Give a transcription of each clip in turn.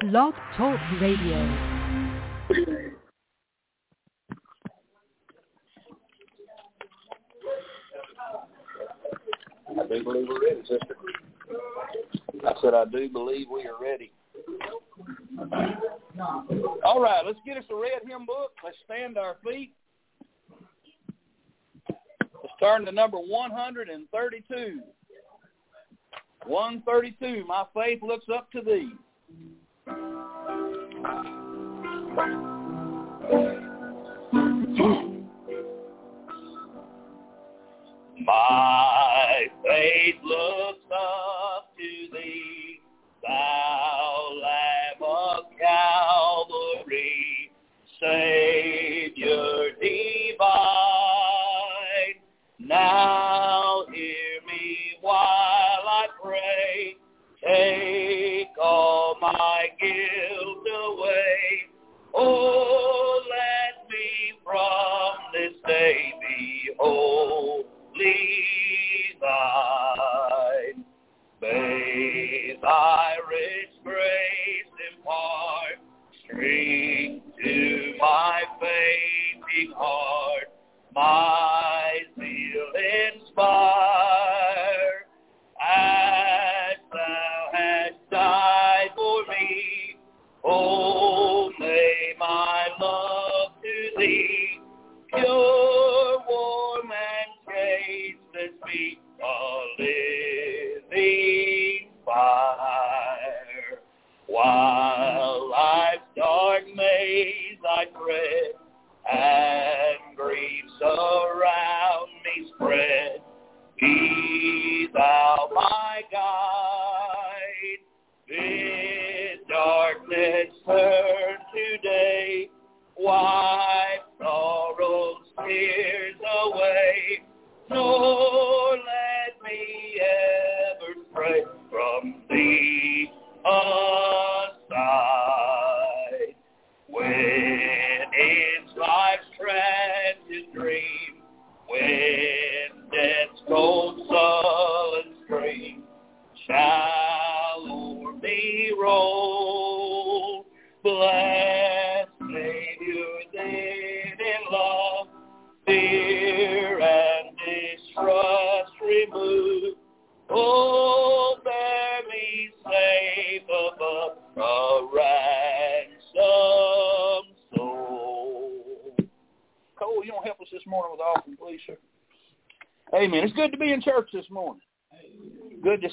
Blog Talk Radio. I do believe we're ready, sister. I said I do believe we are ready. All right, let's get us a red hymn book. Let's stand to our feet. Let's turn to number 132. 132, my faith looks up to thee. My faith looks up to thee, thou thy rich grace impart strength to my fainting heart, my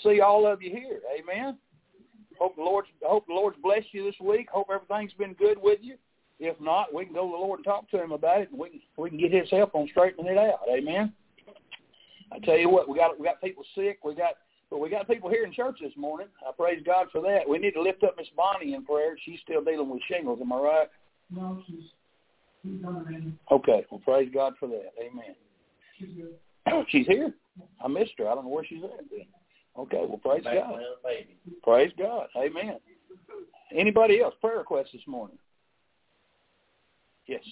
to see all of you here. Amen. Hope the Lord's hope the Lord's blessed you this week. Hope everything's been good with you. If not, we can go to the Lord and talk to him about it and we can we can get his help on straightening it out. Amen. I tell you what, we got we got people sick. We got but we got people here in church this morning. I praise God for that. We need to lift up Miss Bonnie in prayer. She's still dealing with shingles. Am I right? No, she's she's coming Okay. Well, praise God for that. Amen. She's good. she's here. I missed her. I don't know where she's at. Then. Okay. Well, praise Back God. when I was a baby. Praise God. Amen. Anybody else? Prayer requests this morning? Yes.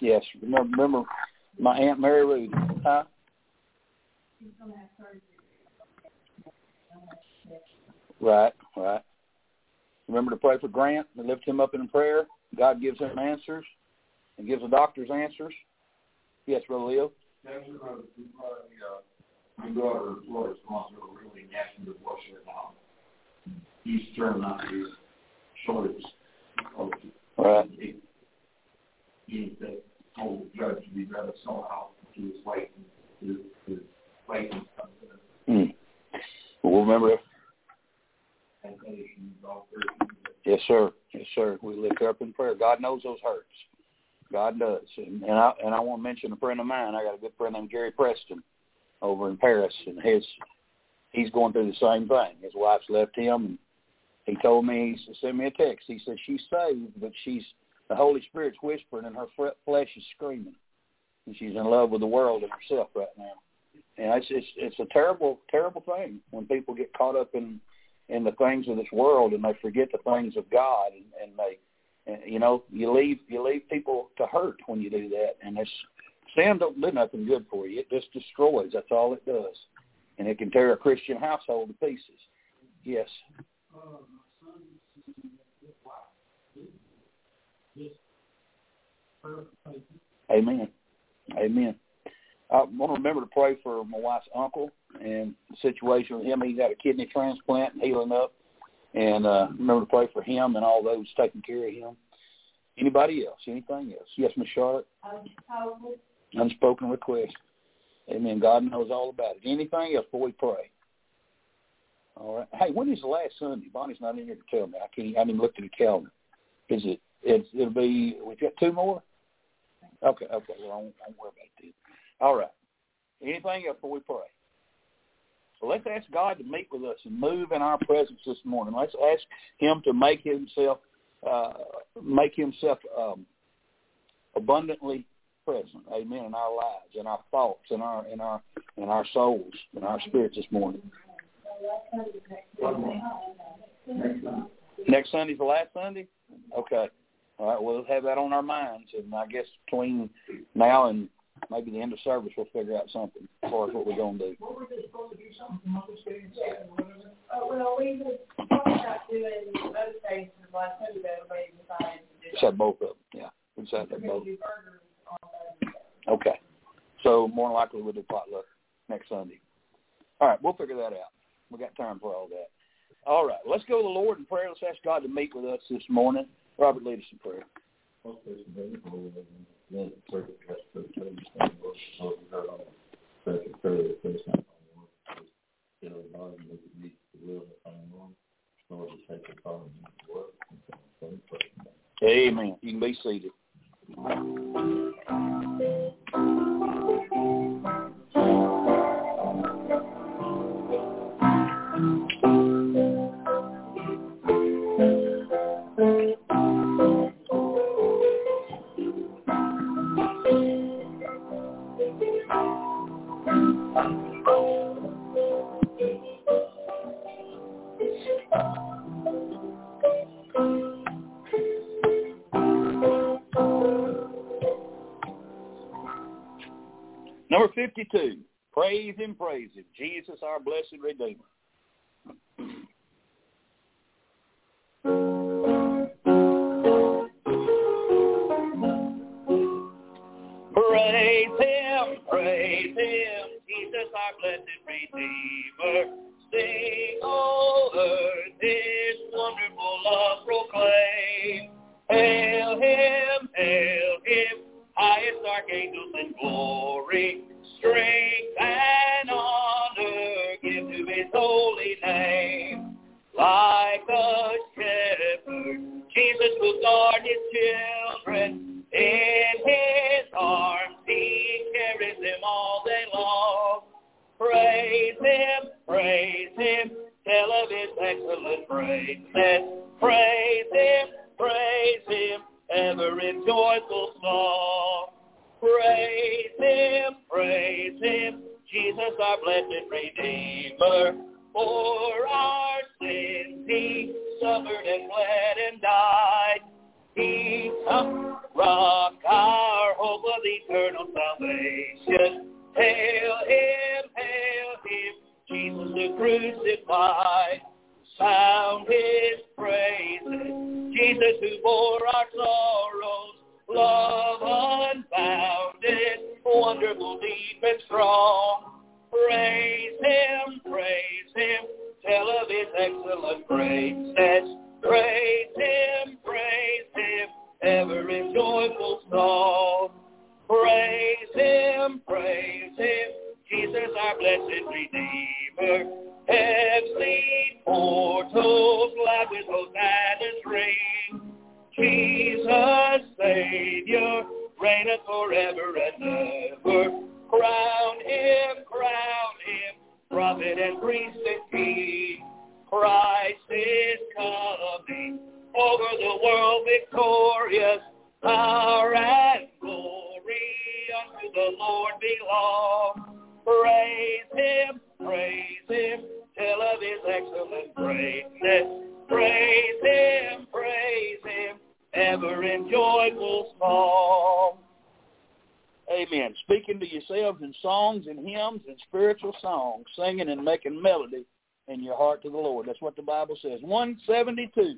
Yes. Remember, remember my Aunt Mary Ruth. Huh? Right, right. Remember to pray for Grant and lift him up in prayer. God gives him answers and gives the doctors answers. Yes, Brother Leo. That's my daughter Florida's going through a really nasty divorce right now. He's turned out his shortage. Right. He, he told the judge he'd rather sell out to his wife and his, his wife and. Hmm. Well, remember, And they all three. yes, sir. Yes, sir. We lift her up in prayer. God knows those hurts. God does. And, and I and I want to mention a friend of mine. I got a good friend named Gary Preston over in Paris, and his he's going through the same thing. His wife's left him, and he told me he sent me a text. He said she's saved, but she's the Holy Spirit's whispering, and her flesh is screaming, and she's in love with the world and herself right now. And it's it's it's a terrible terrible thing when people get caught up in in the things of this world and they forget the things of God, and, and they and, you know you leave you leave people to hurt when you do that, and it's Sin don't do nothing good for you. It just destroys. That's all it does. And it can tear a Christian household to pieces. Yes. Amen. Amen. I want to remember to pray for my wife's uncle and the situation with him. He got a kidney transplant and healing up. And uh, remember to pray for him and all those taking care of him. Anybody else? Anything else? Yes, Miss Charlotte. Um, Unspoken request. Amen. God knows all about it. Anything else before we pray? All right. Hey, when is the last Sunday? Bonnie's not in here to tell me. I can't. I even looked at the calendar. Is it? It's, it'll be. We've got two more. Okay. Okay. Well, I won't, I won't worry about it. All right. Anything else before we pray? So let's ask God to meet with us and move in our presence this morning. Let's ask Him to make Himself uh, make Himself um, abundantly present. Amen. In our lives, in our thoughts, in our in our in our souls, in our spirits this morning. Next Sunday's the last Sunday. Okay. All right. We'll have that on our minds, and I guess between now and maybe the end of service, we'll figure out something as far as what we're going to do. What were they supposed to do something whatever? Oh, well, we was talking decided to do. Both of them. Yeah. We We're gonna both. do burgers on those. Okay. So more than likely we'll do potluck next Sunday. All right, we'll figure that out. We got time for all that. All right, let's go to the Lord in prayer. Let's ask God to meet with us this morning. Robert, lead us in prayer. Amen. You can be seated. 52. Praise him, praise him. Jesus, our blessed Redeemer. Praise him, praise him, Jesus our blessed Redeemer. Sing all earth his wonderful love proclaim. Hail him, hail him, highest archangels in glory. Strength and honor give to his holy name. Like a shepherd, Jesus will guard his children. In his arms he carries them all day long. Praise him, praise him, tell of his excellent greatness. Jesus our ever in joyful song. Amen. Speaking to yourselves in songs and hymns and spiritual songs, singing and making melody in your heart to the Lord. That's what the Bible says. 172.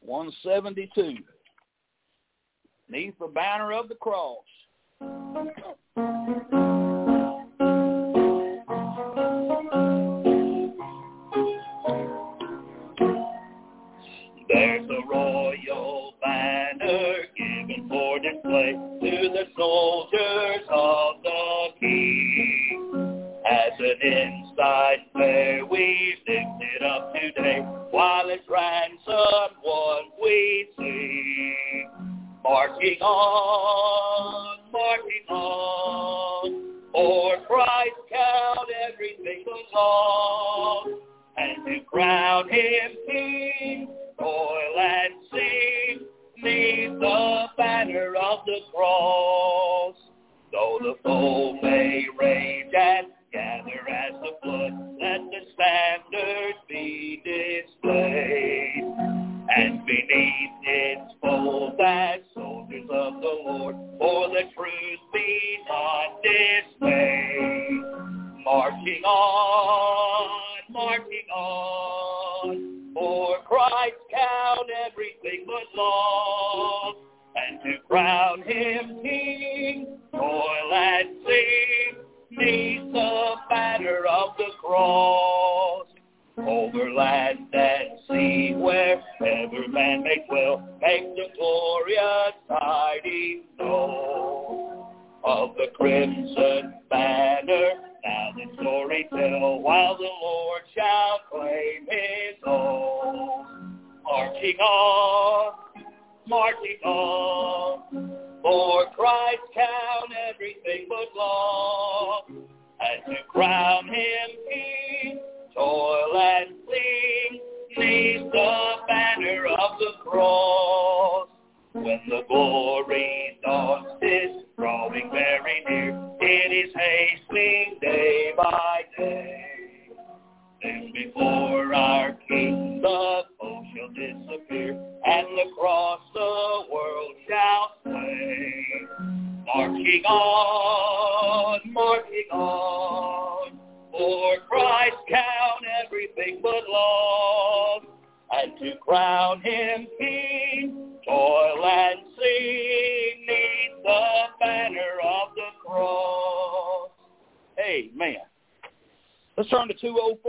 172. Neath the banner of the cross. play to the soldiers of the King. As an inside fair we've lifted up today, while its ransom one we sing. Marching on, marching on, for Christ count every single song, and to crown him king, royal and the banner of the cross. Though the foe may rage and gather as the flood, let the standard be displayed. And beneath its fold as soldiers of the Lord, for the truth be not dismayed. Marching on, marching on. nothing but law. And to crown him king, toil and sing needs the banner of the cross. Over land and sea, wherever man may dwell, make the glorious tidings known of the crimson banner. Now the story tell, while the Lord shall claim his own. Our King on smartly. For Christ count everything but loss, and to crown him 204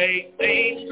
great things.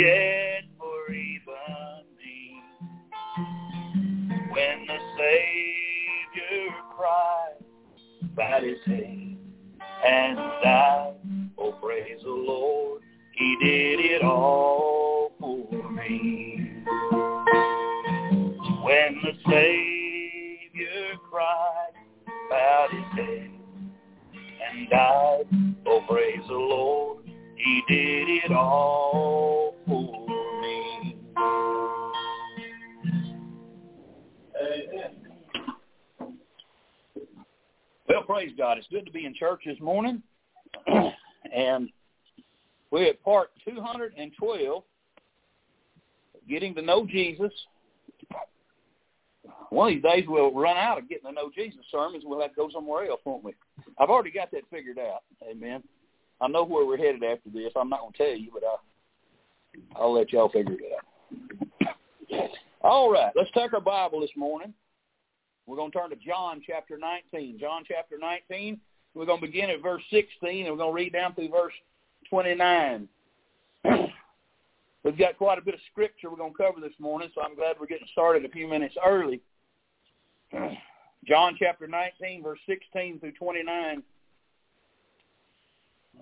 He church this morning. and we're at part 212, Getting to Know Jesus. One of these days we'll run out of getting to know Jesus sermons. We'll have to go somewhere else, won't we? I've already got that figured out. Amen. I know where we're headed after this. I'm not going to tell you, but I, I'll let y'all figure it out. All right, let's take our Bible this morning. We're going to turn to John chapter 19. John chapter 19. We're going to begin at verse 16, and we're going to read down through verse 29. We've got quite a bit of scripture we're going to cover this morning, so I'm glad we're getting started a few minutes early. John chapter 19, verse 16 through 29.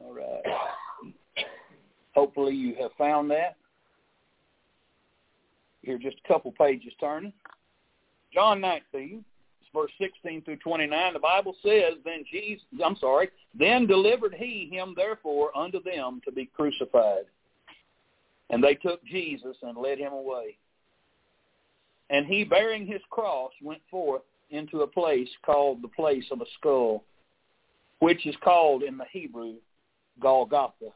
All right. Hopefully you have found that. Here, just a couple pages turning. John 19, verse 16 through 29, the Bible says, Then Jesus, I'm sorry, then delivered he him therefore unto them to be crucified. And they took Jesus and led him away. And he, bearing his cross, went forth into a place called the place of a skull, which is called in the Hebrew Golgotha,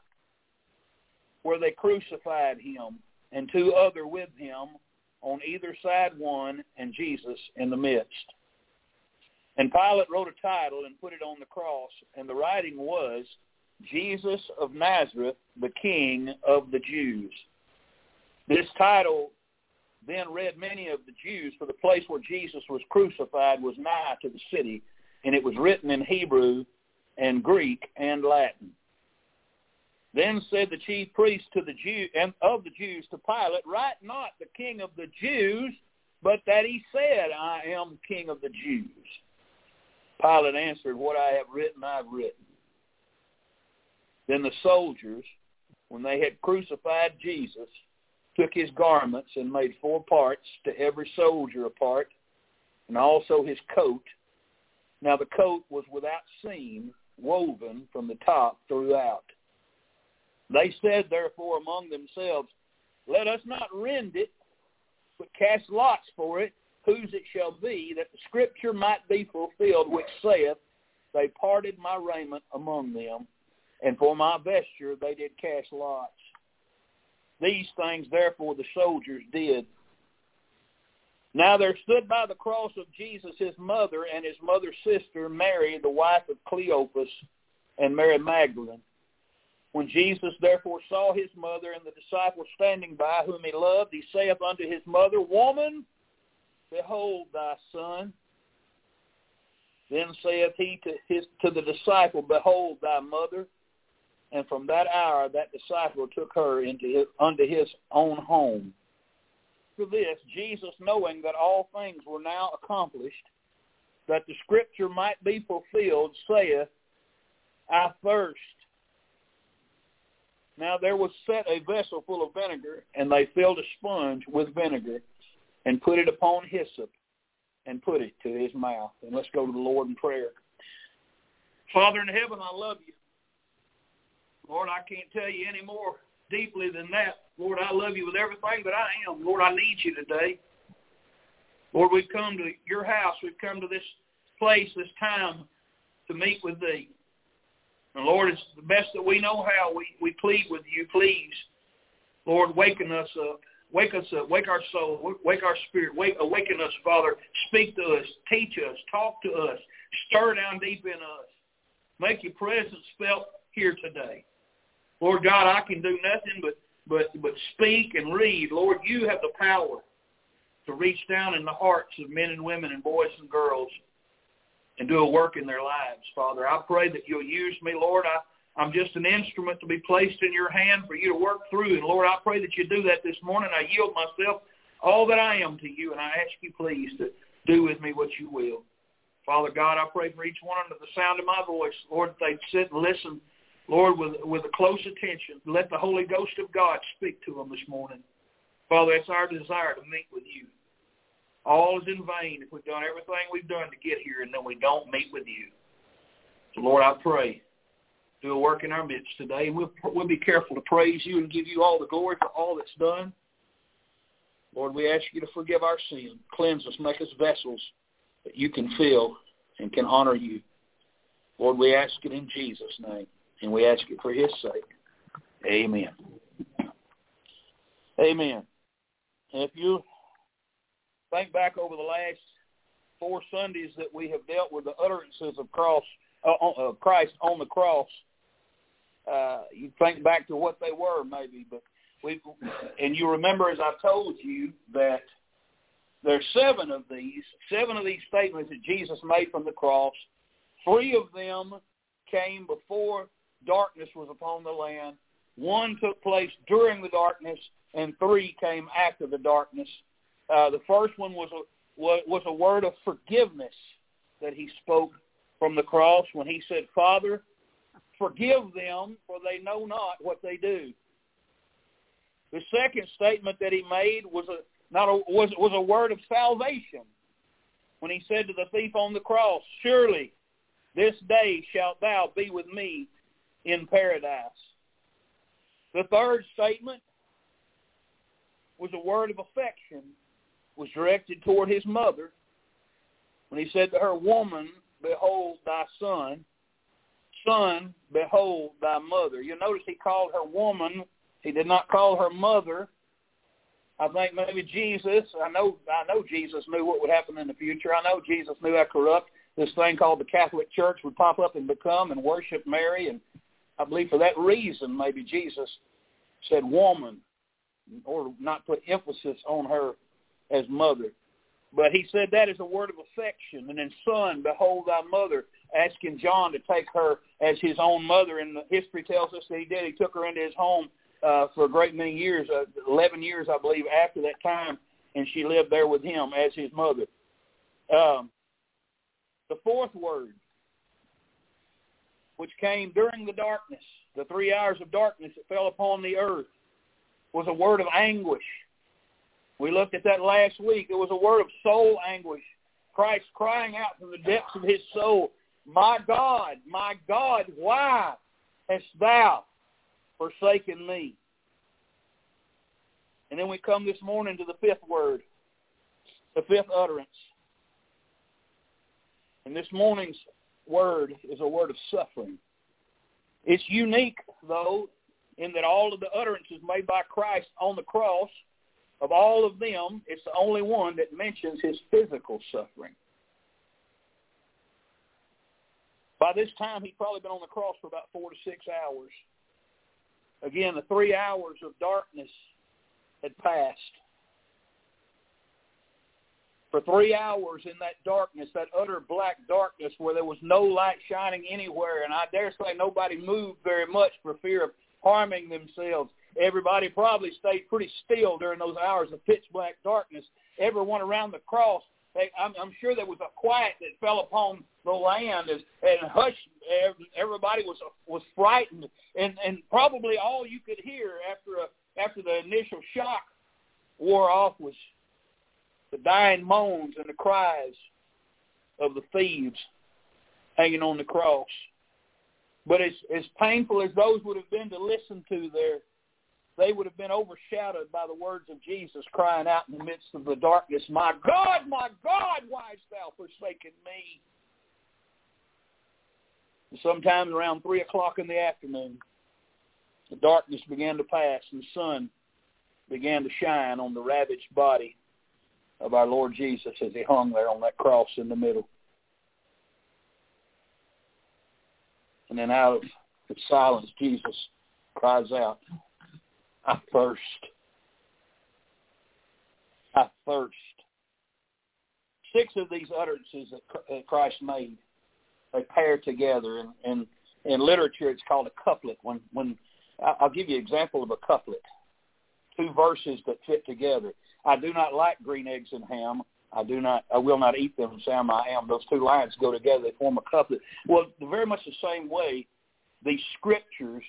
where they crucified him, and two other with him, on either side one, and Jesus in the midst. And Pilate wrote a title and put it on the cross, and the writing was, Jesus of Nazareth, the King of the Jews. This title then read many of the Jews, for the place where Jesus was crucified was nigh to the city, and it was written in Hebrew and Greek and Latin. Then said the chief priest to the Jew and of the Jews to Pilate, Write not the King of the Jews, but that he said, I am King of the Jews. Pilate answered, What I have written, I have written. Then the soldiers, when they had crucified Jesus, took his garments and made four parts, to every soldier a part, and also his coat. Now the coat was without seam, woven from the top throughout. They said therefore among themselves, Let us not rend it, but cast lots for it, whose it shall be, that the scripture might be fulfilled, which saith, They parted my raiment among them, and for my vesture they did cast lots. These things therefore the soldiers did. Now there stood by the cross of Jesus his mother and his mother's sister, Mary, the wife of Cleophas, and Mary Magdalene. When Jesus therefore saw his mother and the disciple standing by, whom he loved, he saith unto his mother, Woman, behold thy son. Then saith he to his to the disciple, Behold thy mother. And from that hour that disciple took her into his, unto his own home. For this, Jesus, knowing that all things were now accomplished, that the scripture might be fulfilled, saith, I thirst. Now there was set a vessel full of vinegar, and they filled a sponge with vinegar, and put it upon hyssop, and put it to his mouth. And let's go to the Lord in prayer. Father in heaven, I love you. Lord, I can't tell you any more deeply than that. Lord, I love you with everything that I am. Lord, I need you today. Lord, we've come to your house. We've come to this place, this time to meet with thee. And Lord, it's the best that we know how. We, we plead with you, please. Lord, waken us up. Wake us up. Wake our soul. Wake our spirit. Wake, awaken us, Father. Speak to us. Teach us. Talk to us. Stir down deep in us. Make your presence felt here today. Lord God, I can do nothing but, but, but speak and read. Lord, you have the power to reach down in the hearts of men and women and boys and girls and do a work in their lives, Father. I pray that you'll use me, Lord. I, I'm just an instrument to be placed in your hand for you to work through. And Lord, I pray that you do that this morning. I yield myself all that I am to you, and I ask you, please, to do with me what you will. Father God, I pray for each one under the sound of my voice, Lord, that they'd sit and listen, Lord, with, with a close attention. Let the Holy Ghost of God speak to them this morning. Father, it's our desire to meet with you. All is in vain if we've done everything we've done to get here and then we don't meet with you. So, Lord, I pray, do a work in our midst today. We'll, we'll be careful to praise you and give you all the glory for all that's done. Lord, we ask you to forgive our sin. Cleanse us. Make us vessels that you can fill and can honor you. Lord, we ask it in Jesus' name. And we ask it for his sake. Amen. Amen. If you think back over the last four Sundays that we have dealt with the utterances of cross uh, uh, Christ on the cross, uh, you think back to what they were maybe, but we and you remember as I told you that there's seven of these, seven of these statements that Jesus made from the cross. Three of them came before darkness was upon the land. One took place during the darkness, and three came after the darkness. Uh, the first one was a was a word of forgiveness that he spoke from the cross when he said, "Father, forgive them, for they know not what they do." The second statement that he made was a not a, was was a word of salvation when he said to the thief on the cross, "Surely this day shalt thou be with me in paradise." The third statement was a word of affection was directed toward his mother when he said to her, Woman, behold thy son. Son, behold thy mother. You notice he called her woman. He did not call her mother. I think maybe Jesus, I know I know Jesus knew what would happen in the future. I know Jesus knew how corrupt this thing called the Catholic Church would pop up and become and worship Mary. And I believe for that reason maybe Jesus said, Woman, or not put emphasis on her as mother. But he said that is a word of affection. And then, son, behold thy mother, asking John to take her as his own mother. And the history tells us that he did. He took her into his home uh, for a great many years, uh, 11 years, I believe, after that time, and she lived there with him as his mother. Um, the fourth word, which came during the darkness, the three hours of darkness that fell upon the earth, was a word of anguish. We looked at that last week. It was a word of soul anguish. Christ crying out from the depths of his soul, My God, my God, why hast thou forsaken me? And then we come this morning to the fifth word, the fifth utterance. And this morning's word is a word of suffering. It's unique, though, in that all of the utterances made by Christ on the cross, of all of them, it's the only one that mentions his physical suffering. By this time, he'd probably been on the cross for about four to six hours. Again, the three hours of darkness had passed. For three hours in that darkness, that utter black darkness where there was no light shining anywhere, and I dare say nobody moved very much for fear of harming themselves. Everybody probably stayed pretty still during those hours of pitch black darkness. Everyone around the cross, they, I'm, I'm sure there was a quiet that fell upon the land as, and hushed. Everybody was was frightened, and and probably all you could hear after a after the initial shock wore off was the dying moans and the cries of the thieves hanging on the cross. But as as painful as those would have been to listen to there, they would have been overshadowed by the words of Jesus crying out in the midst of the darkness, My God, my God, why hast thou forsaken me? And sometime around 3 o'clock in the afternoon, the darkness began to pass and the sun began to shine on the ravaged body of our Lord Jesus as he hung there on that cross in the middle. And then out of the silence, Jesus cries out, I thirst. I thirst. Six of these utterances that Christ made, they pair together. And in, in literature, it's called a couplet. When, when I'll give you an example of a couplet. Two verses that fit together. I do not like green eggs and ham. I do not, I will not eat them, Sam, I am. Those two lines go together. They form a couplet. Well, very much the same way, these scriptures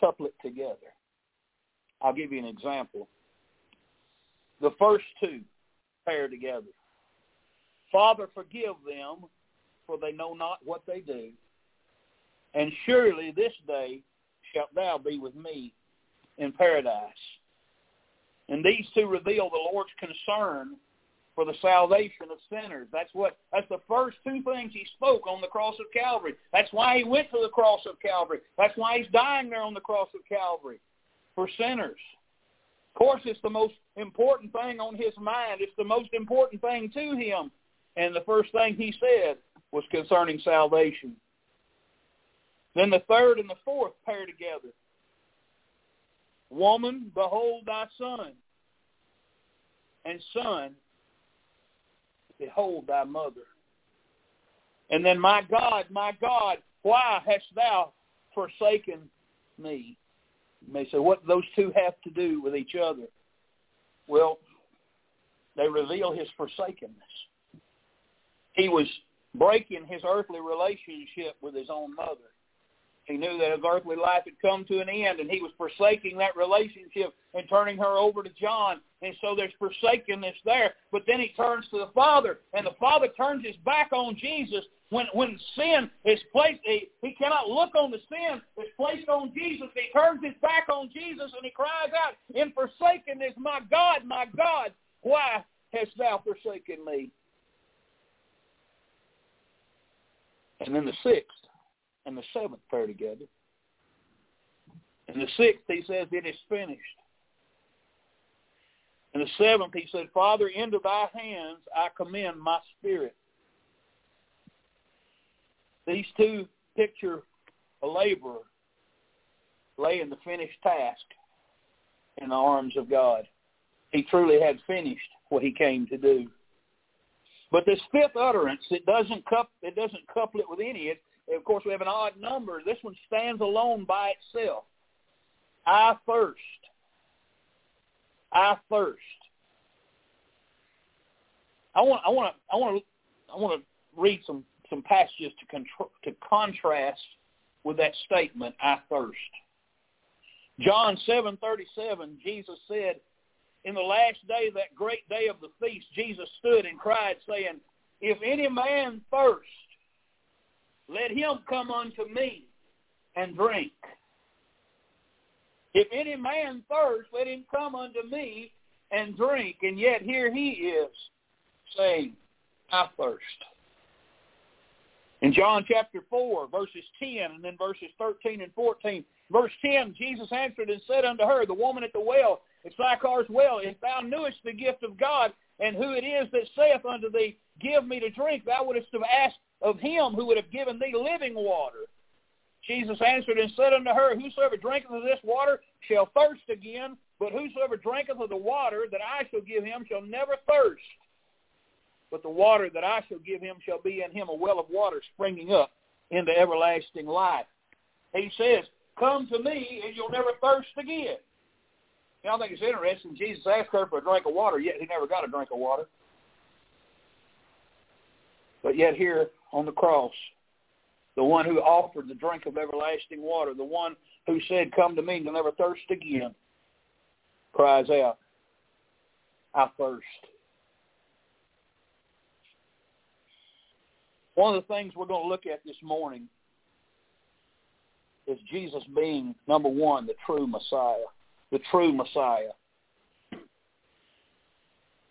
couplet together. I'll give you an example. The first two pair together. Father, forgive them, for they know not what they do. And surely this day shalt thou be with me in paradise. And these two reveal the Lord's concern for the salvation of sinners. That's what that's the first two things he spoke on the cross of Calvary. That's why he went to the cross of Calvary. That's why he's dying there on the cross of Calvary for sinners. Of course, it's the most important thing on his mind. It's the most important thing to him. And the first thing he said was concerning salvation. Then the third and the fourth pair together. Woman, behold thy son. And son, behold thy mother. And then, my God, my God, why hast thou forsaken me? You may say, what those two have to do with each other? Well, they reveal his forsakenness. He was breaking his earthly relationship with his own mother. He knew that his earthly life had come to an end, and he was forsaking that relationship and turning her over to John. And so there's forsakenness there. But then he turns to the Father, and the Father turns his back on Jesus. When when sin is placed, he, he cannot look on the sin that's placed on Jesus. He turns his back on Jesus, and he cries out in forsakenness, My God, my God, why hast thou forsaken me? And then the sixth, and the seventh pair together. And the sixth, he says, it is finished. And the seventh, he said, Father, into thy hands I commend my spirit. These two picture a laborer laying the finished task in the arms of God. He truly had finished what he came to do. But this fifth utterance, it doesn't couple, it doesn't couple it with any. It, of course, we have an odd number. This one stands alone by itself. I thirst. I thirst. I want I want to I want to I want to read some some passages to contr- to contrast with that statement I thirst. John 7:37 Jesus said in the last day that great day of the feast Jesus stood and cried saying if any man thirst let him come unto me and drink. If any man thirst let him come unto me and drink. And yet here he is saying I thirst. In John chapter 4, verses 10 and then verses 13 and 14, verse 10, Jesus answered and said unto her, the woman at the well, at Sychar's well, if thou knewest the gift of God and who it is that saith unto thee, give me to drink, thou wouldst have asked of him who would have given thee living water. Jesus answered and said unto her, Whosoever drinketh of this water shall thirst again, but whosoever drinketh of the water that I shall give him shall never thirst but the water that I shall give him shall be in him a well of water springing up into everlasting life. He says, come to me and you'll never thirst again. You know, I think it's interesting. Jesus asked her for a drink of water, yet he never got a drink of water. But yet here on the cross, the one who offered the drink of everlasting water, the one who said, come to me and you'll never thirst again, cries out, I thirst. One of the things we're going to look at this morning is Jesus being, number one, the true Messiah. The true Messiah.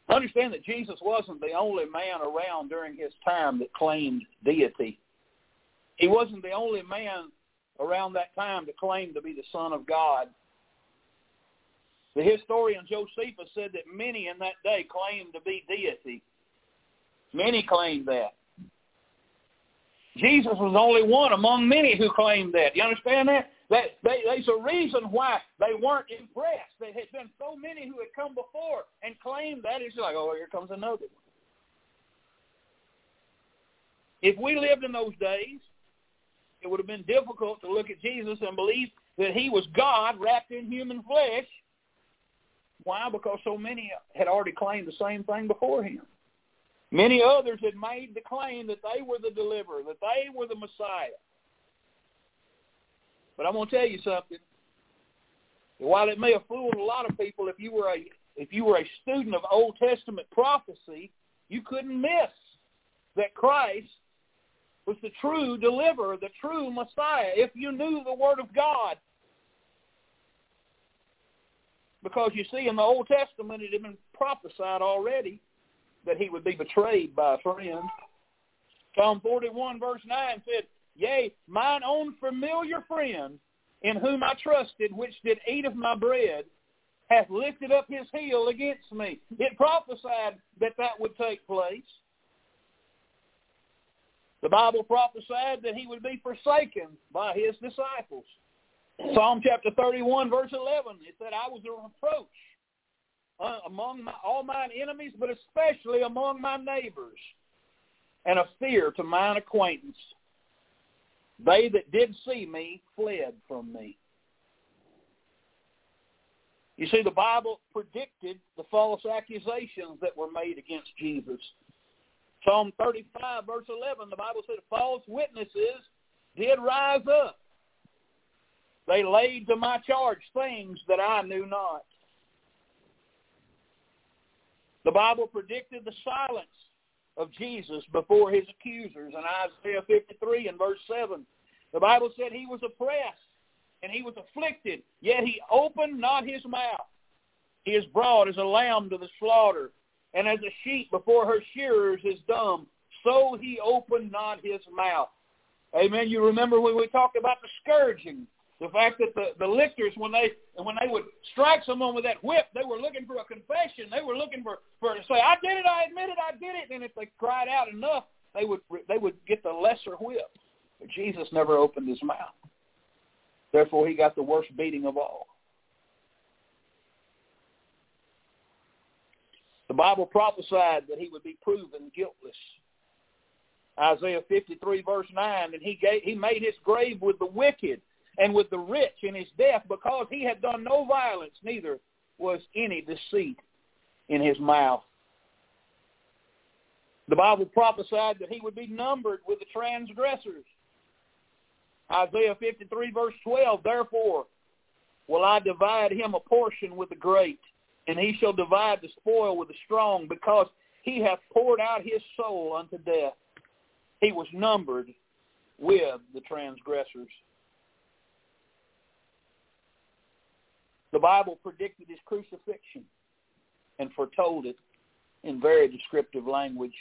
Understand that Jesus wasn't the only man around during his time that claimed deity. He wasn't the only man around that time to claim to be the Son of God. The historian Josephus said that many in that day claimed to be deity. Many claimed that. Jesus was only one among many who claimed that. Do you understand that? That they, there's a reason why they weren't impressed. There had been so many who had come before and claimed that. It's like, oh, here comes another one. If we lived in those days, it would have been difficult to look at Jesus and believe that he was God wrapped in human flesh. Why? Because so many had already claimed the same thing before him. Many others had made the claim that they were the deliverer, that they were the Messiah. But I'm to tell you something. While it may have fooled a lot of people, if you were a if you were a student of Old Testament prophecy, you couldn't miss that Christ was the true deliverer, the true Messiah, if you knew the Word of God. Because you see, in the Old Testament, it had been prophesied already that he would be betrayed by a friend. Psalm 41 verse 9 said, Yea, mine own familiar friend, in whom I trusted, which did eat of my bread, hath lifted up his heel against me. It prophesied that that would take place. The Bible prophesied that he would be forsaken by his disciples. Psalm chapter 31, verse 11, it said, I was a reproach uh, among my, all mine enemies, but especially among my neighbors, and a fear to mine acquaintance. They that did see me fled from me. You see, the Bible predicted the false accusations that were made against Jesus. Psalm 35, verse 11, the Bible said false witnesses did rise up. They laid to my charge things that I knew not. The Bible predicted the silence of Jesus before his accusers in Isaiah 53 and verse 7. The Bible said he was oppressed and he was afflicted, yet he opened not his mouth. He is brought as a lamb to the slaughter, and as a sheep before her shearers is dumb, so he opened not his mouth. Amen. You remember when we talked about the scourging the fact that the, the lictors, when they when they would strike someone with that whip, they were looking for a confession. They were looking for, for to say, I did it, I admit it, I did it. And if they cried out enough, they would they would get the lesser whip. But Jesus never opened his mouth. Therefore, he got the worst beating of all. The Bible prophesied that he would be proven guiltless. Isaiah 53 verse 9, and he gave, he made his grave with the wicked and with the rich in his death because he had done no violence, neither was any deceit in his mouth. The Bible prophesied that he would be numbered with the transgressors. Isaiah 53 verse 12, therefore will I divide him a portion with the great, and he shall divide the spoil with the strong, because he hath poured out his soul unto death. He was numbered with the transgressors. The Bible predicted his crucifixion and foretold it in very descriptive language.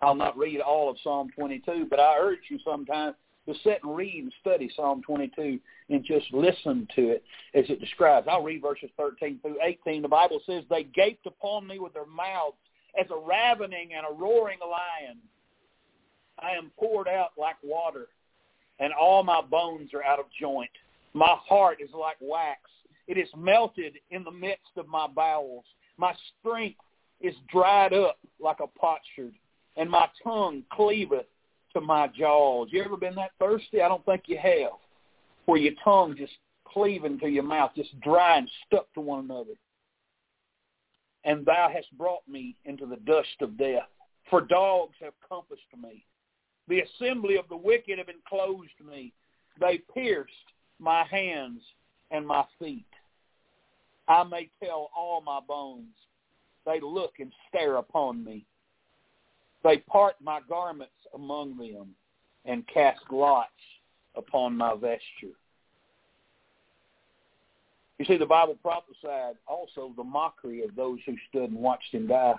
I'll not read all of Psalm 22, but I urge you sometimes to sit and read and study Psalm 22 and just listen to it as it describes. I'll read verses 13 through 18. The Bible says, They gaped upon me with their mouths as a ravening and a roaring lion. I am poured out like water, and all my bones are out of joint. My heart is like wax. It is melted in the midst of my bowels. My strength is dried up like a potsherd, and my tongue cleaveth to my jaws. You ever been that thirsty? I don't think you have. Where your tongue just cleaving to your mouth, just dry and stuck to one another. And thou hast brought me into the dust of death, for dogs have compassed me. The assembly of the wicked have enclosed me. They pierced my hands and my feet. I may tell all my bones. They look and stare upon me. They part my garments among them and cast lots upon my vesture. You see, the Bible prophesied also the mockery of those who stood and watched him die.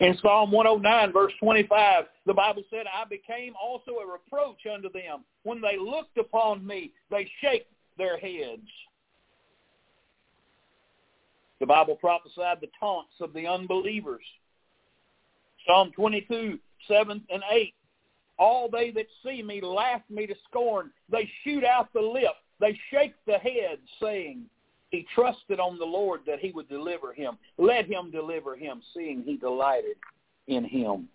In Psalm 109, verse 25, the Bible said, I became also a reproach unto them. When they looked upon me, they shake their heads. The Bible prophesied the taunts of the unbelievers. Psalm 22, 7 and 8. All they that see me laugh me to scorn. They shoot out the lip. They shake the head, saying, He trusted on the Lord that he would deliver him. Let him deliver him, seeing he delighted in him.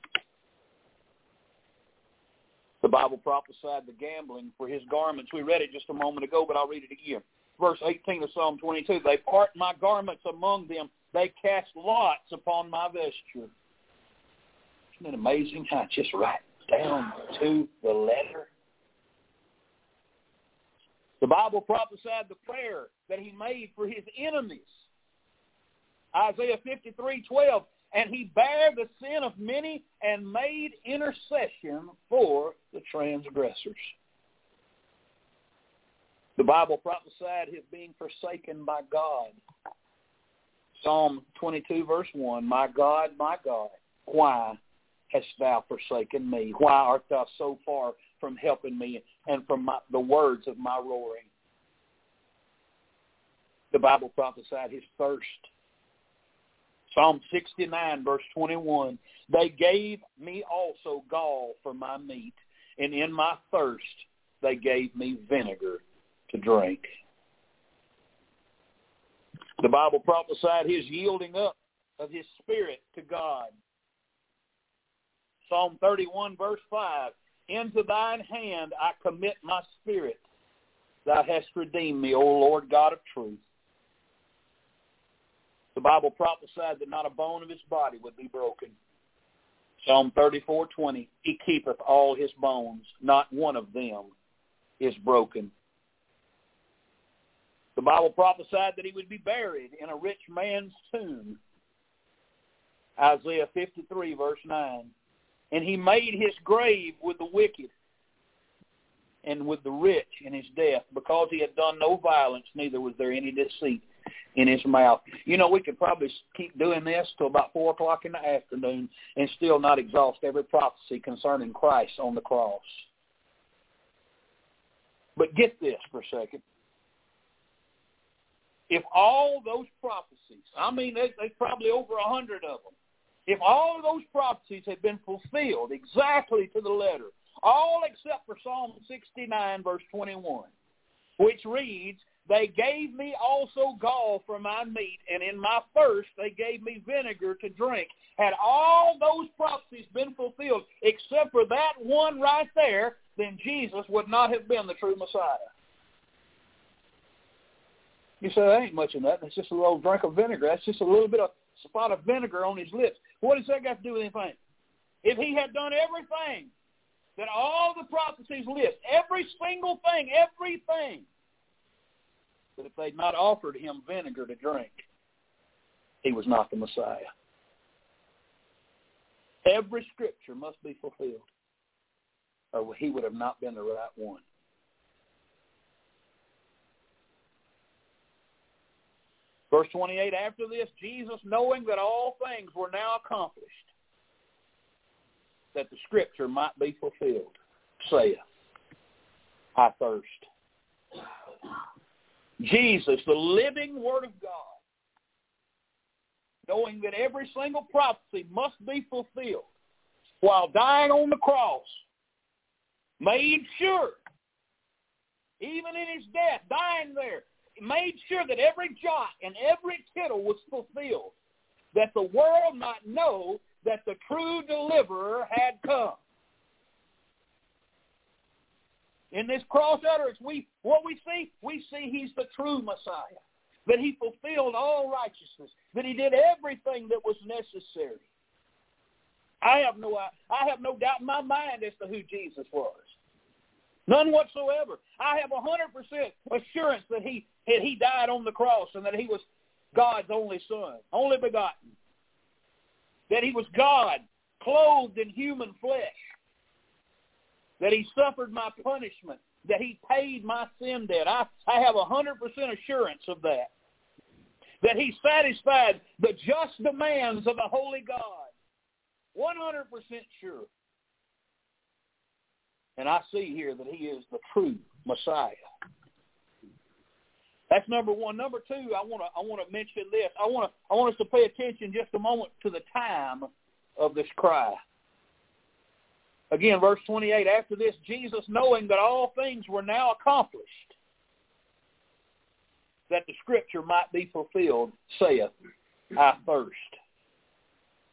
The Bible prophesied the gambling for his garments. We read it just a moment ago, but I'll read it again. Verse 18 of Psalm 22, They part my garments among them. They cast lots upon my vesture. Isn't it amazing how it's just right down to the letter? The Bible prophesied the prayer that he made for his enemies. Isaiah 53, 12, and he bare the sin of many and made intercession for the transgressors. The Bible prophesied his being forsaken by God. Psalm 22, verse 1, My God, my God, why hast thou forsaken me? Why art thou so far from helping me and from my, the words of my roaring? The Bible prophesied his thirst. Psalm 69, verse 21, They gave me also gall for my meat, and in my thirst they gave me vinegar to drink. The Bible prophesied his yielding up of his spirit to God. Psalm 31, verse 5, Into thine hand I commit my spirit. Thou hast redeemed me, O Lord God of truth. The Bible prophesied that not a bone of his body would be broken. Psalm 34:20, He keepeth all his bones; not one of them is broken. The Bible prophesied that he would be buried in a rich man's tomb. Isaiah 53, verse 9. And he made his grave with the wicked and with the rich in his death, because he had done no violence, neither was there any deceit in his mouth. You know, we could probably keep doing this till about 4 o'clock in the afternoon and still not exhaust every prophecy concerning Christ on the cross. But get this for a second. If all those prophecies, I mean, there's, there's probably over a hundred of them, if all of those prophecies had been fulfilled exactly to the letter, all except for Psalm 69, verse 21, which reads, They gave me also gall for my meat, and in my thirst they gave me vinegar to drink. Had all those prophecies been fulfilled, except for that one right there, then Jesus would not have been the true Messiah. You say, that ain't much of that. That's just a little drink of vinegar. That's just a little bit of spot of vinegar on his lips. What does that got to do with anything? If he had done everything that all the prophecies list, every single thing, everything, but if they'd not offered him vinegar to drink, he was not the Messiah. Every scripture must be fulfilled, or he would have not been the right one. Verse 28, after this, Jesus, knowing that all things were now accomplished, that the scripture might be fulfilled, saith, I thirst. Jesus, the living Word of God, knowing that every single prophecy must be fulfilled, while dying on the cross, made sure, even in his death, dying there, made sure that every jot and every tittle was fulfilled, that the world might know that the true deliverer had come. In this cross utterance, we what we see, we see he's the true Messiah. That he fulfilled all righteousness. That he did everything that was necessary. I have no I have no doubt in my mind as to who Jesus was. None whatsoever. I have a hundred percent assurance that he that he died on the cross and that he was God's only son, only begotten. That he was God, clothed in human flesh. That he suffered my punishment. That he paid my sin debt. I, I have a hundred percent assurance of that. That he satisfied the just demands of a holy God. One hundred percent sure. And I see here that he is the true Messiah. That's number one. Number two, I want to I want to mention this. I want to I want us to pay attention just a moment to the time of this cry. Again, verse 28, after this, Jesus, knowing that all things were now accomplished, that the scripture might be fulfilled, saith, I thirst.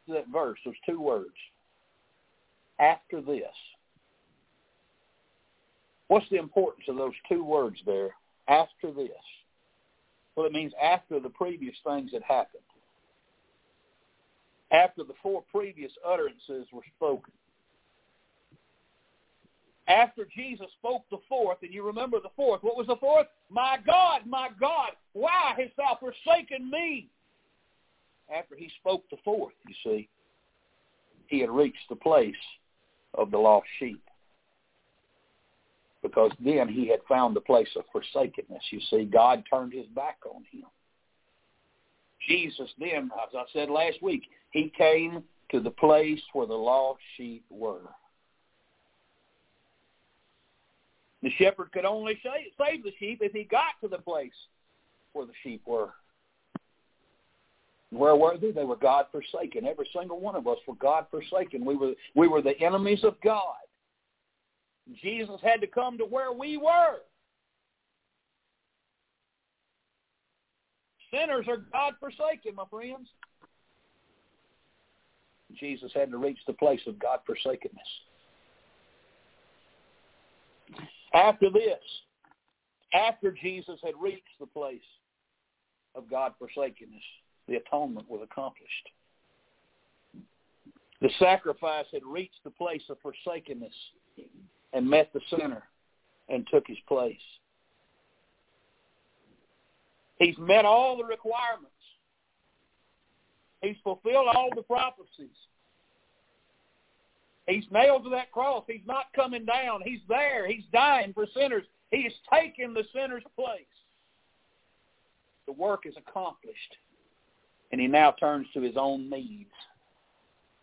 That verse, there's two words. After this. What's the importance of those two words there? After this. Well, it means after the previous things had happened. After the four previous utterances were spoken. After Jesus spoke the fourth, and you remember the fourth, what was the fourth? My God, my God, why hast thou forsaken me? After he spoke the fourth, you see, he had reached the place of the lost sheep because then he had found the place of forsakenness. You see, God turned his back on him. Jesus then, as I said last week, he came to the place where the lost sheep were. The shepherd could only save the sheep if he got to the place where the sheep were. Where were they? They were God forsaken. Every single one of us were God forsaken. We were we were the enemies of God. Jesus had to come to where we were. Sinners are God forsaken, my friends. Jesus had to reach the place of God forsakenness. After this, after Jesus had reached the place of God forsakenness, the atonement was accomplished. The sacrifice had reached the place of forsakenness and met the sinner and took his place. He's met all the requirements. He's fulfilled all the prophecies. He's nailed to that cross. He's not coming down. He's there. He's dying for sinners. He has taken the sinner's place. The work is accomplished. And he now turns to his own needs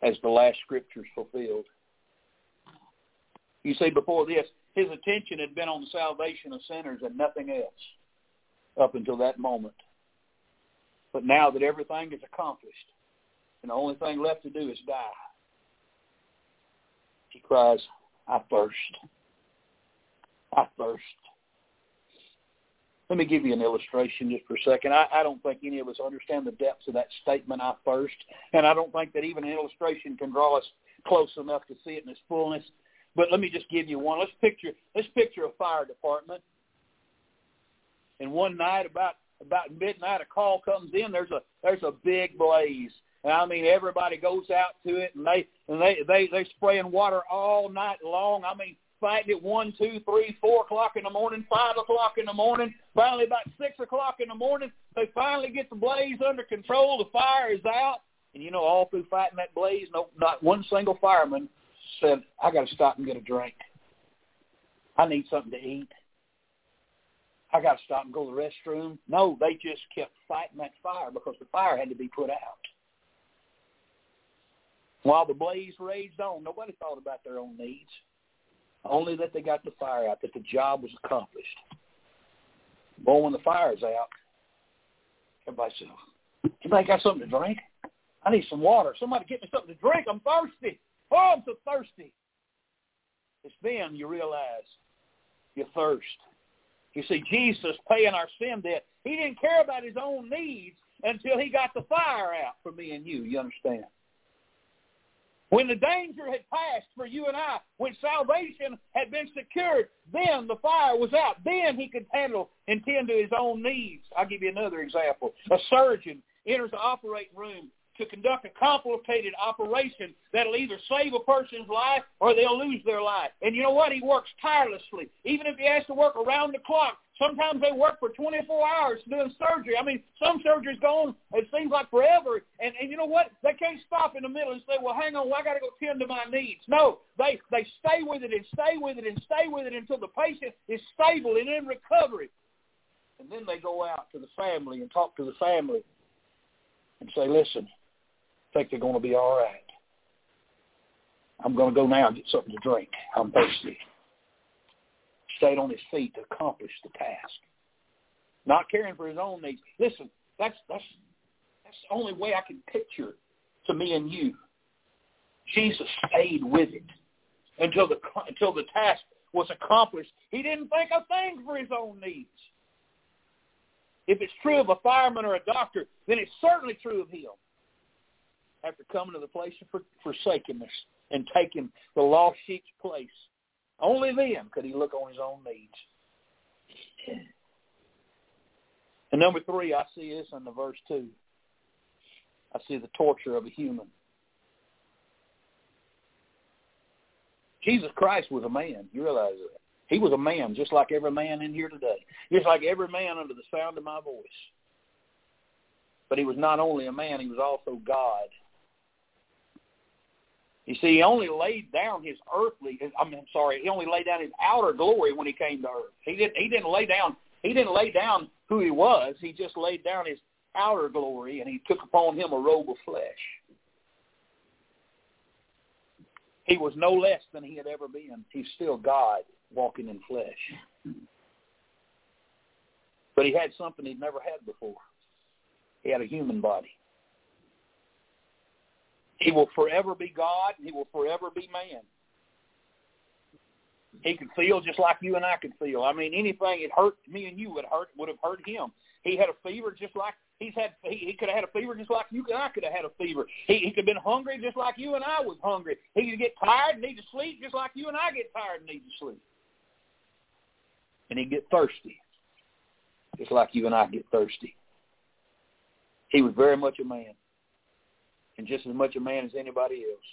as the last scriptures fulfilled. You see, before this, his attention had been on the salvation of sinners and nothing else up until that moment. But now that everything is accomplished and the only thing left to do is die, he cries, I thirst. I thirst. Let me give you an illustration just for a second. I, I don't think any of us understand the depths of that statement, I first, and I don't think that even an illustration can draw us close enough to see it in its fullness. But let me just give you one. Let's picture let's picture a fire department. And one night about about midnight a call comes in, there's a there's a big blaze. And I mean everybody goes out to it and they and they they they spraying water all night long. I mean fighting at one, two, three, four o'clock in the morning, five o'clock in the morning. Finally, about six o'clock in the morning, they finally get the blaze under control. The fire is out, and you know, all through fighting that blaze, no, not one single fireman said, "I got to stop and get a drink. I need something to eat. I got to stop and go to the restroom." No, they just kept fighting that fire because the fire had to be put out. While the blaze raged on, nobody thought about their own needs only that they got the fire out, that the job was accomplished. Boy, when the fire's out, everybody says, anybody got something to drink? I need some water. Somebody get me something to drink. I'm thirsty. Oh, I'm so thirsty. It's then you realize your thirst. You see, Jesus paying our sin debt. He didn't care about his own needs until he got the fire out for me and you. You understand? When the danger had passed for you and I, when salvation had been secured, then the fire was out. Then he could handle and tend to his own needs. I'll give you another example. A surgeon enters the operating room to conduct a complicated operation that'll either save a person's life or they'll lose their life. And you know what? He works tirelessly. Even if he has to work around the clock, sometimes they work for 24 hours doing surgery. I mean, some surgeries go on, it seems like forever. And, and you know what? They can't stop in the middle and say, well, hang on, well, I got to go tend to my needs. No, they, they stay with it and stay with it and stay with it until the patient is stable and in recovery. And then they go out to the family and talk to the family and say, listen, think they're going to be all right. I'm going to go now and get something to drink. I'm thirsty. Stayed on his feet to accomplish the task. Not caring for his own needs. Listen, that's that's that's the only way I can picture to me and you. Jesus stayed with it until the until the task was accomplished. He didn't think a thing for his own needs. If it's true of a fireman or a doctor, then it's certainly true of him after coming to the place of forsakenness and taking the lost sheep's place. Only then could he look on his own needs. And number three, I see this in the verse two. I see the torture of a human. Jesus Christ was a man. You realize that. He was a man just like every man in here today. Just like every man under the sound of my voice. But he was not only a man, he was also God. You see, he only laid down his earthly. I mean, I'm sorry, he only laid down his outer glory when he came to earth. He didn't. He didn't lay down. He didn't lay down who he was. He just laid down his outer glory, and he took upon him a robe of flesh. He was no less than he had ever been. He's still God walking in flesh. But he had something he'd never had before. He had a human body. He will forever be God. And he will forever be man. He can feel just like you and I can feel. I mean, anything that hurt me and you would hurt would have hurt him. He had a fever just like he's had. He, he could have had a fever just like you and I could have had a fever. He, he could have been hungry just like you and I was hungry. He could get tired and need to sleep just like you and I get tired and need to sleep. And he'd get thirsty just like you and I get thirsty. He was very much a man and just as much a man as anybody else.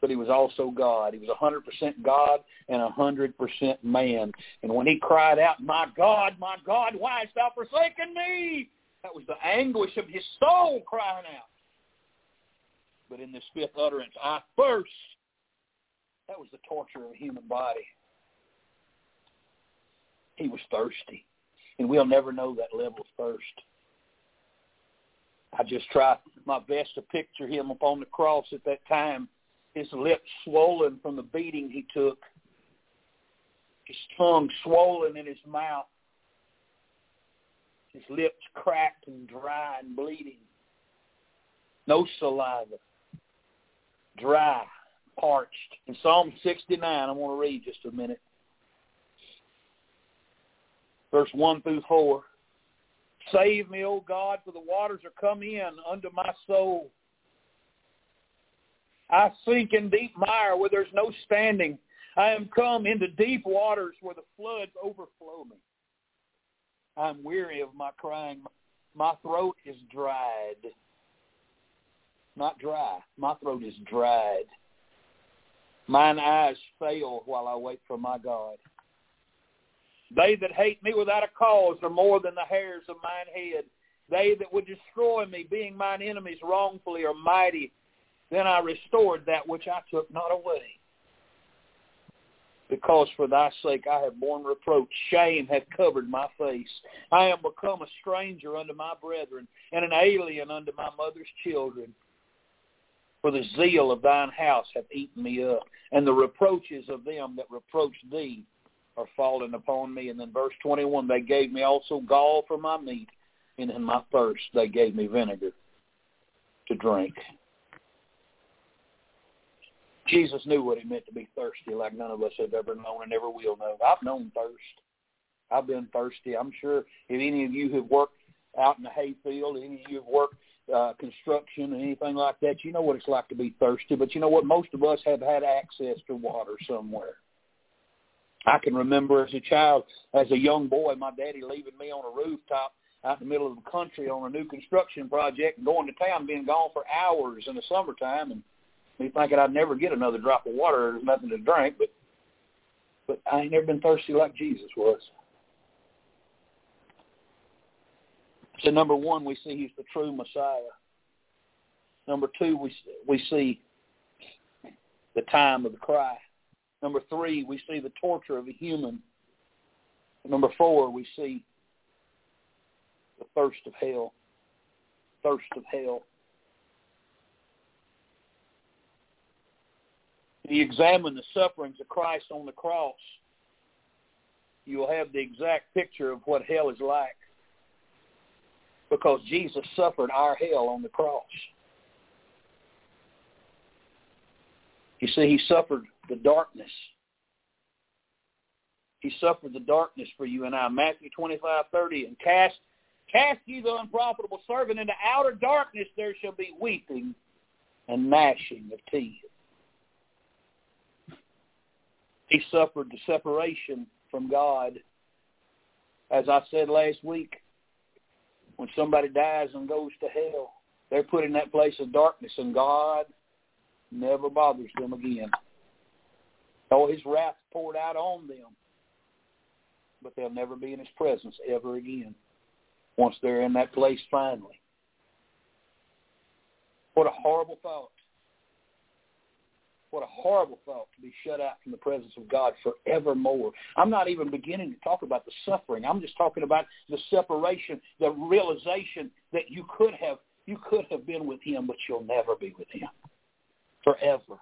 But he was also God. He was a 100% God and a 100% man. And when he cried out, my God, my God, why hast thou forsaken me? That was the anguish of his soul crying out. But in this fifth utterance, I thirst. That was the torture of a human body. He was thirsty. And we'll never know that level of thirst. I just try my best to picture him upon the cross at that time, his lips swollen from the beating he took, his tongue swollen in his mouth, his lips cracked and dry and bleeding, no saliva, dry, parched. In Psalm 69, I want to read just a minute. Verse 1 through 4. Save me, O God, for the waters are come in unto my soul. I sink in deep mire where there's no standing. I am come into deep waters where the floods overflow me. I am weary of my crying. My throat is dried. Not dry. My throat is dried. Mine eyes fail while I wait for my God. They that hate me without a cause are more than the hairs of mine head. They that would destroy me, being mine enemies wrongfully, are mighty. Then I restored that which I took not away. Because for thy sake I have borne reproach. Shame hath covered my face. I am become a stranger unto my brethren, and an alien unto my mother's children. For the zeal of thine house hath eaten me up, and the reproaches of them that reproach thee are fallen upon me. And then verse 21, they gave me also gall for my meat, and in my thirst they gave me vinegar to drink. Jesus knew what it meant to be thirsty like none of us have ever known and never will know. I've known thirst. I've been thirsty. I'm sure if any of you have worked out in the hayfield, any of you have worked uh, construction anything like that, you know what it's like to be thirsty. But you know what? Most of us have had access to water somewhere. I can remember as a child, as a young boy, my daddy leaving me on a rooftop out in the middle of the country on a new construction project and going to town, being gone for hours in the summertime, and me thinking I'd never get another drop of water. There's nothing to drink, but but I ain't never been thirsty like Jesus was. So number one, we see he's the true Messiah. Number two, we we see the time of the cry. Number three, we see the torture of a human. Number four, we see the thirst of hell. Thirst of hell. If you examine the sufferings of Christ on the cross, you will have the exact picture of what hell is like. Because Jesus suffered our hell on the cross. You see, he suffered the darkness. He suffered the darkness for you and I. Matthew twenty-five thirty, and cast cast ye the unprofitable servant into outer darkness, there shall be weeping and gnashing of teeth. He suffered the separation from God. As I said last week, when somebody dies and goes to hell, they're put in that place of darkness, and God never bothers them again. Oh, his wrath poured out on them, but they'll never be in his presence ever again once they're in that place finally. What a horrible thought. What a horrible thought to be shut out from the presence of God forevermore. I'm not even beginning to talk about the suffering. I'm just talking about the separation, the realization that you could have you could have been with him, but you'll never be with him forever.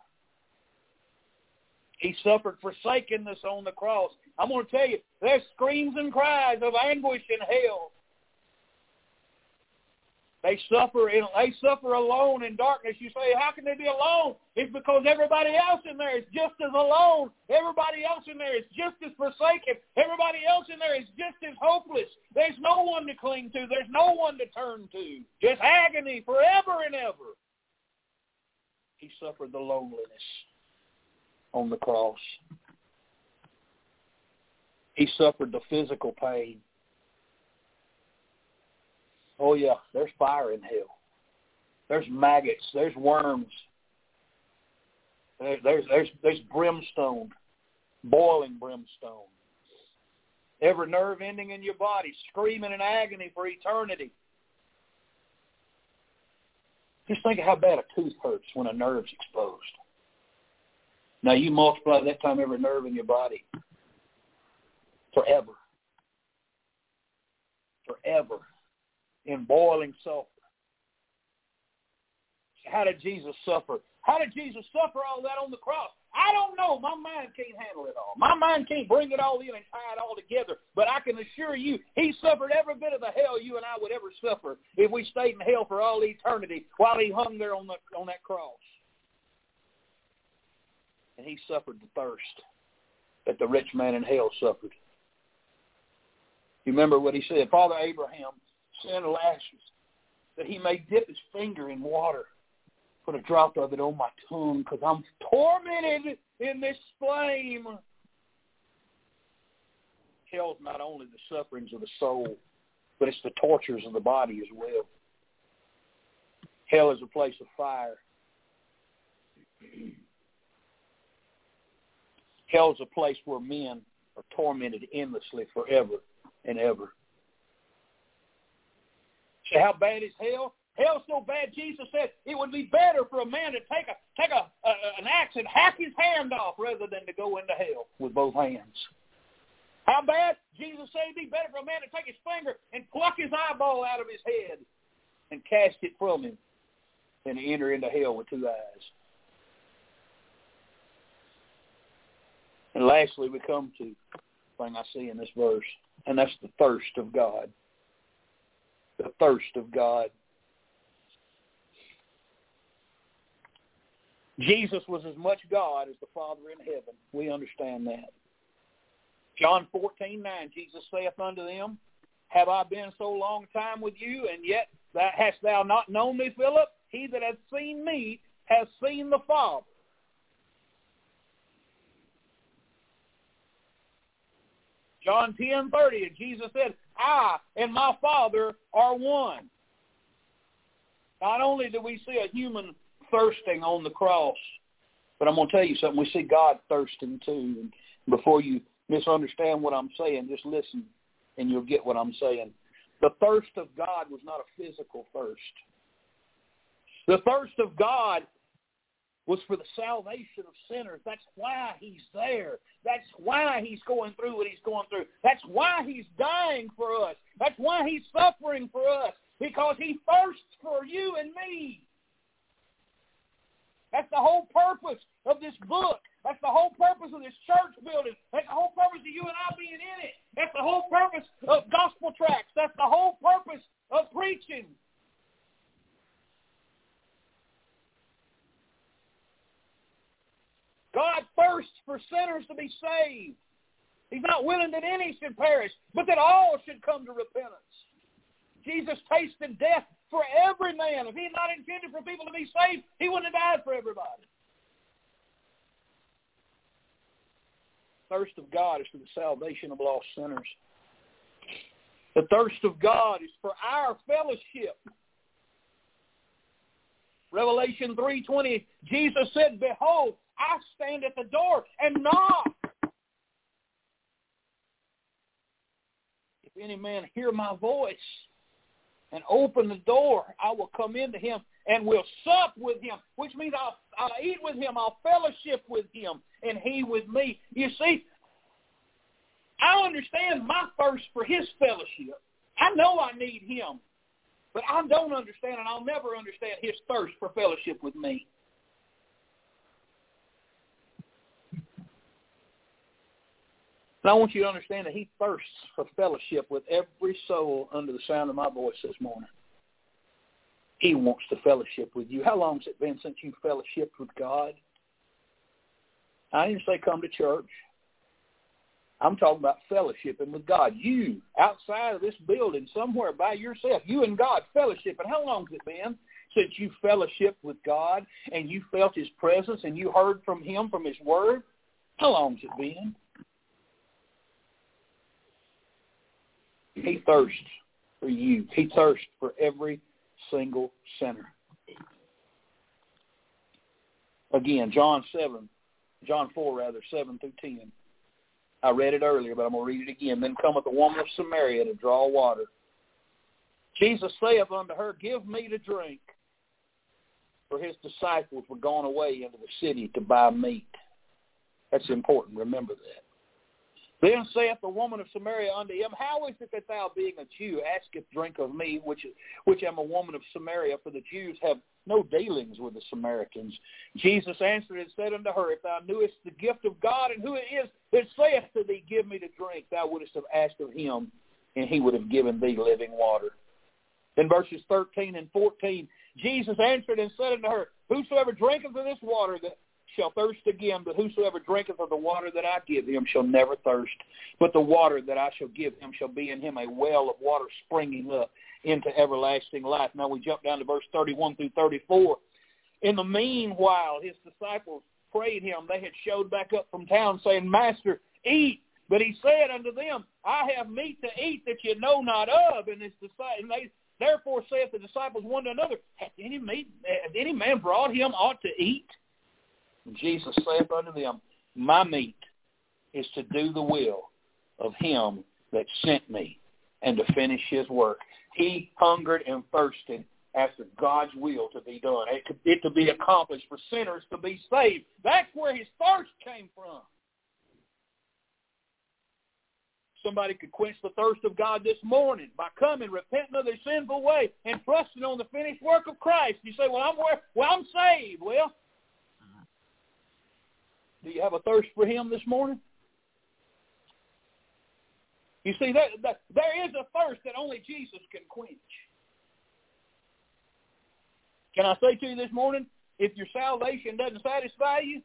He suffered forsakenness on the cross. I'm going to tell you, there's screams and cries of anguish in hell. They suffer in, they suffer alone in darkness. You say, how can they be alone? It's because everybody else in there is just as alone. Everybody else in there is just as forsaken. Everybody else in there is just as hopeless. There's no one to cling to. There's no one to turn to. Just agony forever and ever. He suffered the loneliness on the cross. He suffered the physical pain. Oh yeah, there's fire in hell. There's maggots. There's worms. There, there's there's there's brimstone, boiling brimstone. Every nerve ending in your body screaming in agony for eternity. Just think of how bad a tooth hurts when a nerve's exposed. Now you multiply that time every nerve in your body. Forever. Forever. In boiling sulfur. How did Jesus suffer? How did Jesus suffer all that on the cross? I don't know. My mind can't handle it all. My mind can't bring it all in and tie it all together. But I can assure you, he suffered every bit of the hell you and I would ever suffer if we stayed in hell for all eternity while he hung there on the on that cross and he suffered the thirst that the rich man in hell suffered. You remember what he said? Father Abraham sent Lazarus that he may dip his finger in water, put a drop of it on my tongue, because I'm tormented in this flame. Hell's not only the sufferings of the soul, but it's the tortures of the body as well. Hell is a place of fire. Hell is a place where men are tormented endlessly forever and ever. So how bad is hell? Hell's so bad. Jesus said it would be better for a man to take a take a, a an axe and hack his hand off rather than to go into hell with both hands. How bad? Jesus said it'd be better for a man to take his finger and pluck his eyeball out of his head and cast it from him than to enter into hell with two eyes. And lastly, we come to the thing I see in this verse, and that's the thirst of God. The thirst of God. Jesus was as much God as the Father in heaven. We understand that. John fourteen nine, Jesus saith unto them, Have I been so long time with you, and yet hast thou not known me, Philip? He that hath seen me has seen the Father. John ten thirty, and Jesus said, I and my Father are one. Not only do we see a human thirsting on the cross, but I'm going to tell you something. We see God thirsting too. And before you misunderstand what I'm saying, just listen and you'll get what I'm saying. The thirst of God was not a physical thirst. The thirst of God was for the salvation of sinners. That's why he's there. That's why he's going through what he's going through. That's why he's dying for us. That's why he's suffering for us, because he thirsts for you and me. That's the whole purpose of this book. That's the whole purpose of this church building. That's the whole purpose of you and I being in it. That's the whole purpose of gospel tracts. That's the whole purpose of preaching. God thirsts for sinners to be saved. He's not willing that any should perish, but that all should come to repentance. Jesus tasted death for every man. If he had not intended for people to be saved, he wouldn't have died for everybody. thirst of God is for the salvation of lost sinners. The thirst of God is for our fellowship. Revelation 3.20, Jesus said, Behold, I stand at the door and knock. If any man hear my voice and open the door, I will come into him and will sup with him, which means I'll, I'll eat with him, I'll fellowship with him, and he with me. You see, I understand my thirst for his fellowship. I know I need him, but I don't understand, and I'll never understand his thirst for fellowship with me. And I want you to understand that he thirsts for fellowship with every soul under the sound of my voice this morning. He wants to fellowship with you. How long has it been since you fellowshiped with God? I didn't say come to church. I'm talking about fellowshipping with God. You, outside of this building, somewhere by yourself, you and God fellowshipping. How long has it been since you fellowshipped with God and you felt his presence and you heard from him from his word? How long has it been? He thirsts for you. He thirsts for every single sinner. Again, John 7, John 4 rather, 7 through 10. I read it earlier, but I'm going to read it again. Then cometh the woman of Samaria to draw water. Jesus saith unto her, Give me to drink. For his disciples were gone away into the city to buy meat. That's important. Remember that. Then saith the woman of Samaria unto him, How is it that thou, being a Jew, askest drink of me, which which am a woman of Samaria? For the Jews have no dealings with the Samaritans. Jesus answered and said unto her, If thou knewest the gift of God and who it is that saith to thee, Give me to drink, thou wouldst have asked of him, and he would have given thee living water. In verses 13 and 14, Jesus answered and said unto her, Whosoever drinketh of this water that shall thirst again, but whosoever drinketh of the water that I give him shall never thirst. But the water that I shall give him shall be in him a well of water springing up into everlasting life. Now we jump down to verse 31 through 34. In the meanwhile, his disciples prayed him. They had showed back up from town saying, Master, eat. But he said unto them, I have meat to eat that you know not of. And his disciples, they therefore saith the disciples one to another, Hath any meat, hath any man brought him aught to eat? Jesus saith unto them, My meat is to do the will of him that sent me and to finish his work. He hungered and thirsted after God's will to be done, it to, it to be accomplished, for sinners to be saved. That's where his thirst came from. Somebody could quench the thirst of God this morning by coming, repenting of their sinful way, and trusting on the finished work of Christ. You say, "Well, I'm well, I'm saved." Well, do you have a thirst for Him this morning? You see, that, that, there is a thirst that only Jesus can quench. Can I say to you this morning, if your salvation doesn't satisfy you,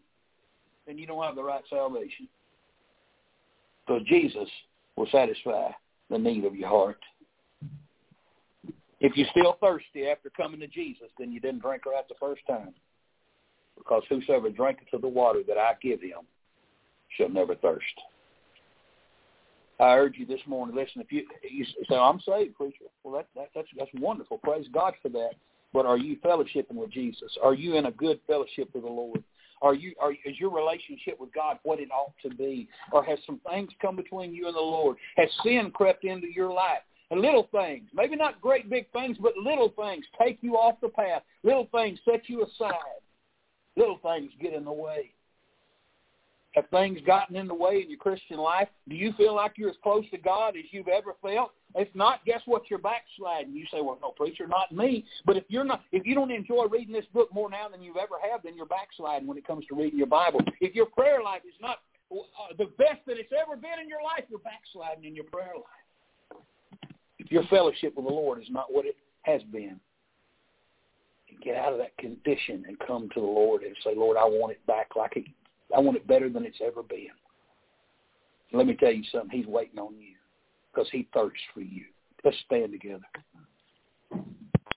then you don't have the right salvation. Because Jesus will satisfy the need of your heart. If you're still thirsty after coming to Jesus, then you didn't drink right the first time. Because whosoever drinketh of the water that I give him shall never thirst. I urge you this morning, listen, if you, you say, I'm saved, preacher. Well, that, that, that's, that's wonderful. Praise God for that. But are you fellowshipping with Jesus? Are you in a good fellowship with the Lord? Are you are is your relationship with God what it ought to be? Or has some things come between you and the Lord? Has sin crept into your life? And little things, maybe not great big things, but little things take you off the path. Little things set you aside. Little things get in the way. Have things gotten in the way in your Christian life? Do you feel like you're as close to God as you've ever felt? If not, guess what? You're backsliding. You say, "Well, no, preacher, not me." But if you're not, if you don't enjoy reading this book more now than you've ever have, then you're backsliding when it comes to reading your Bible. If your prayer life is not uh, the best that it's ever been in your life, you're backsliding in your prayer life. If your fellowship with the Lord is not what it has been, get out of that condition and come to the Lord and say, "Lord, I want it back like it I want it better than it's ever been. Let me tell you something. He's waiting on you because he thirsts for you. Let's stand together.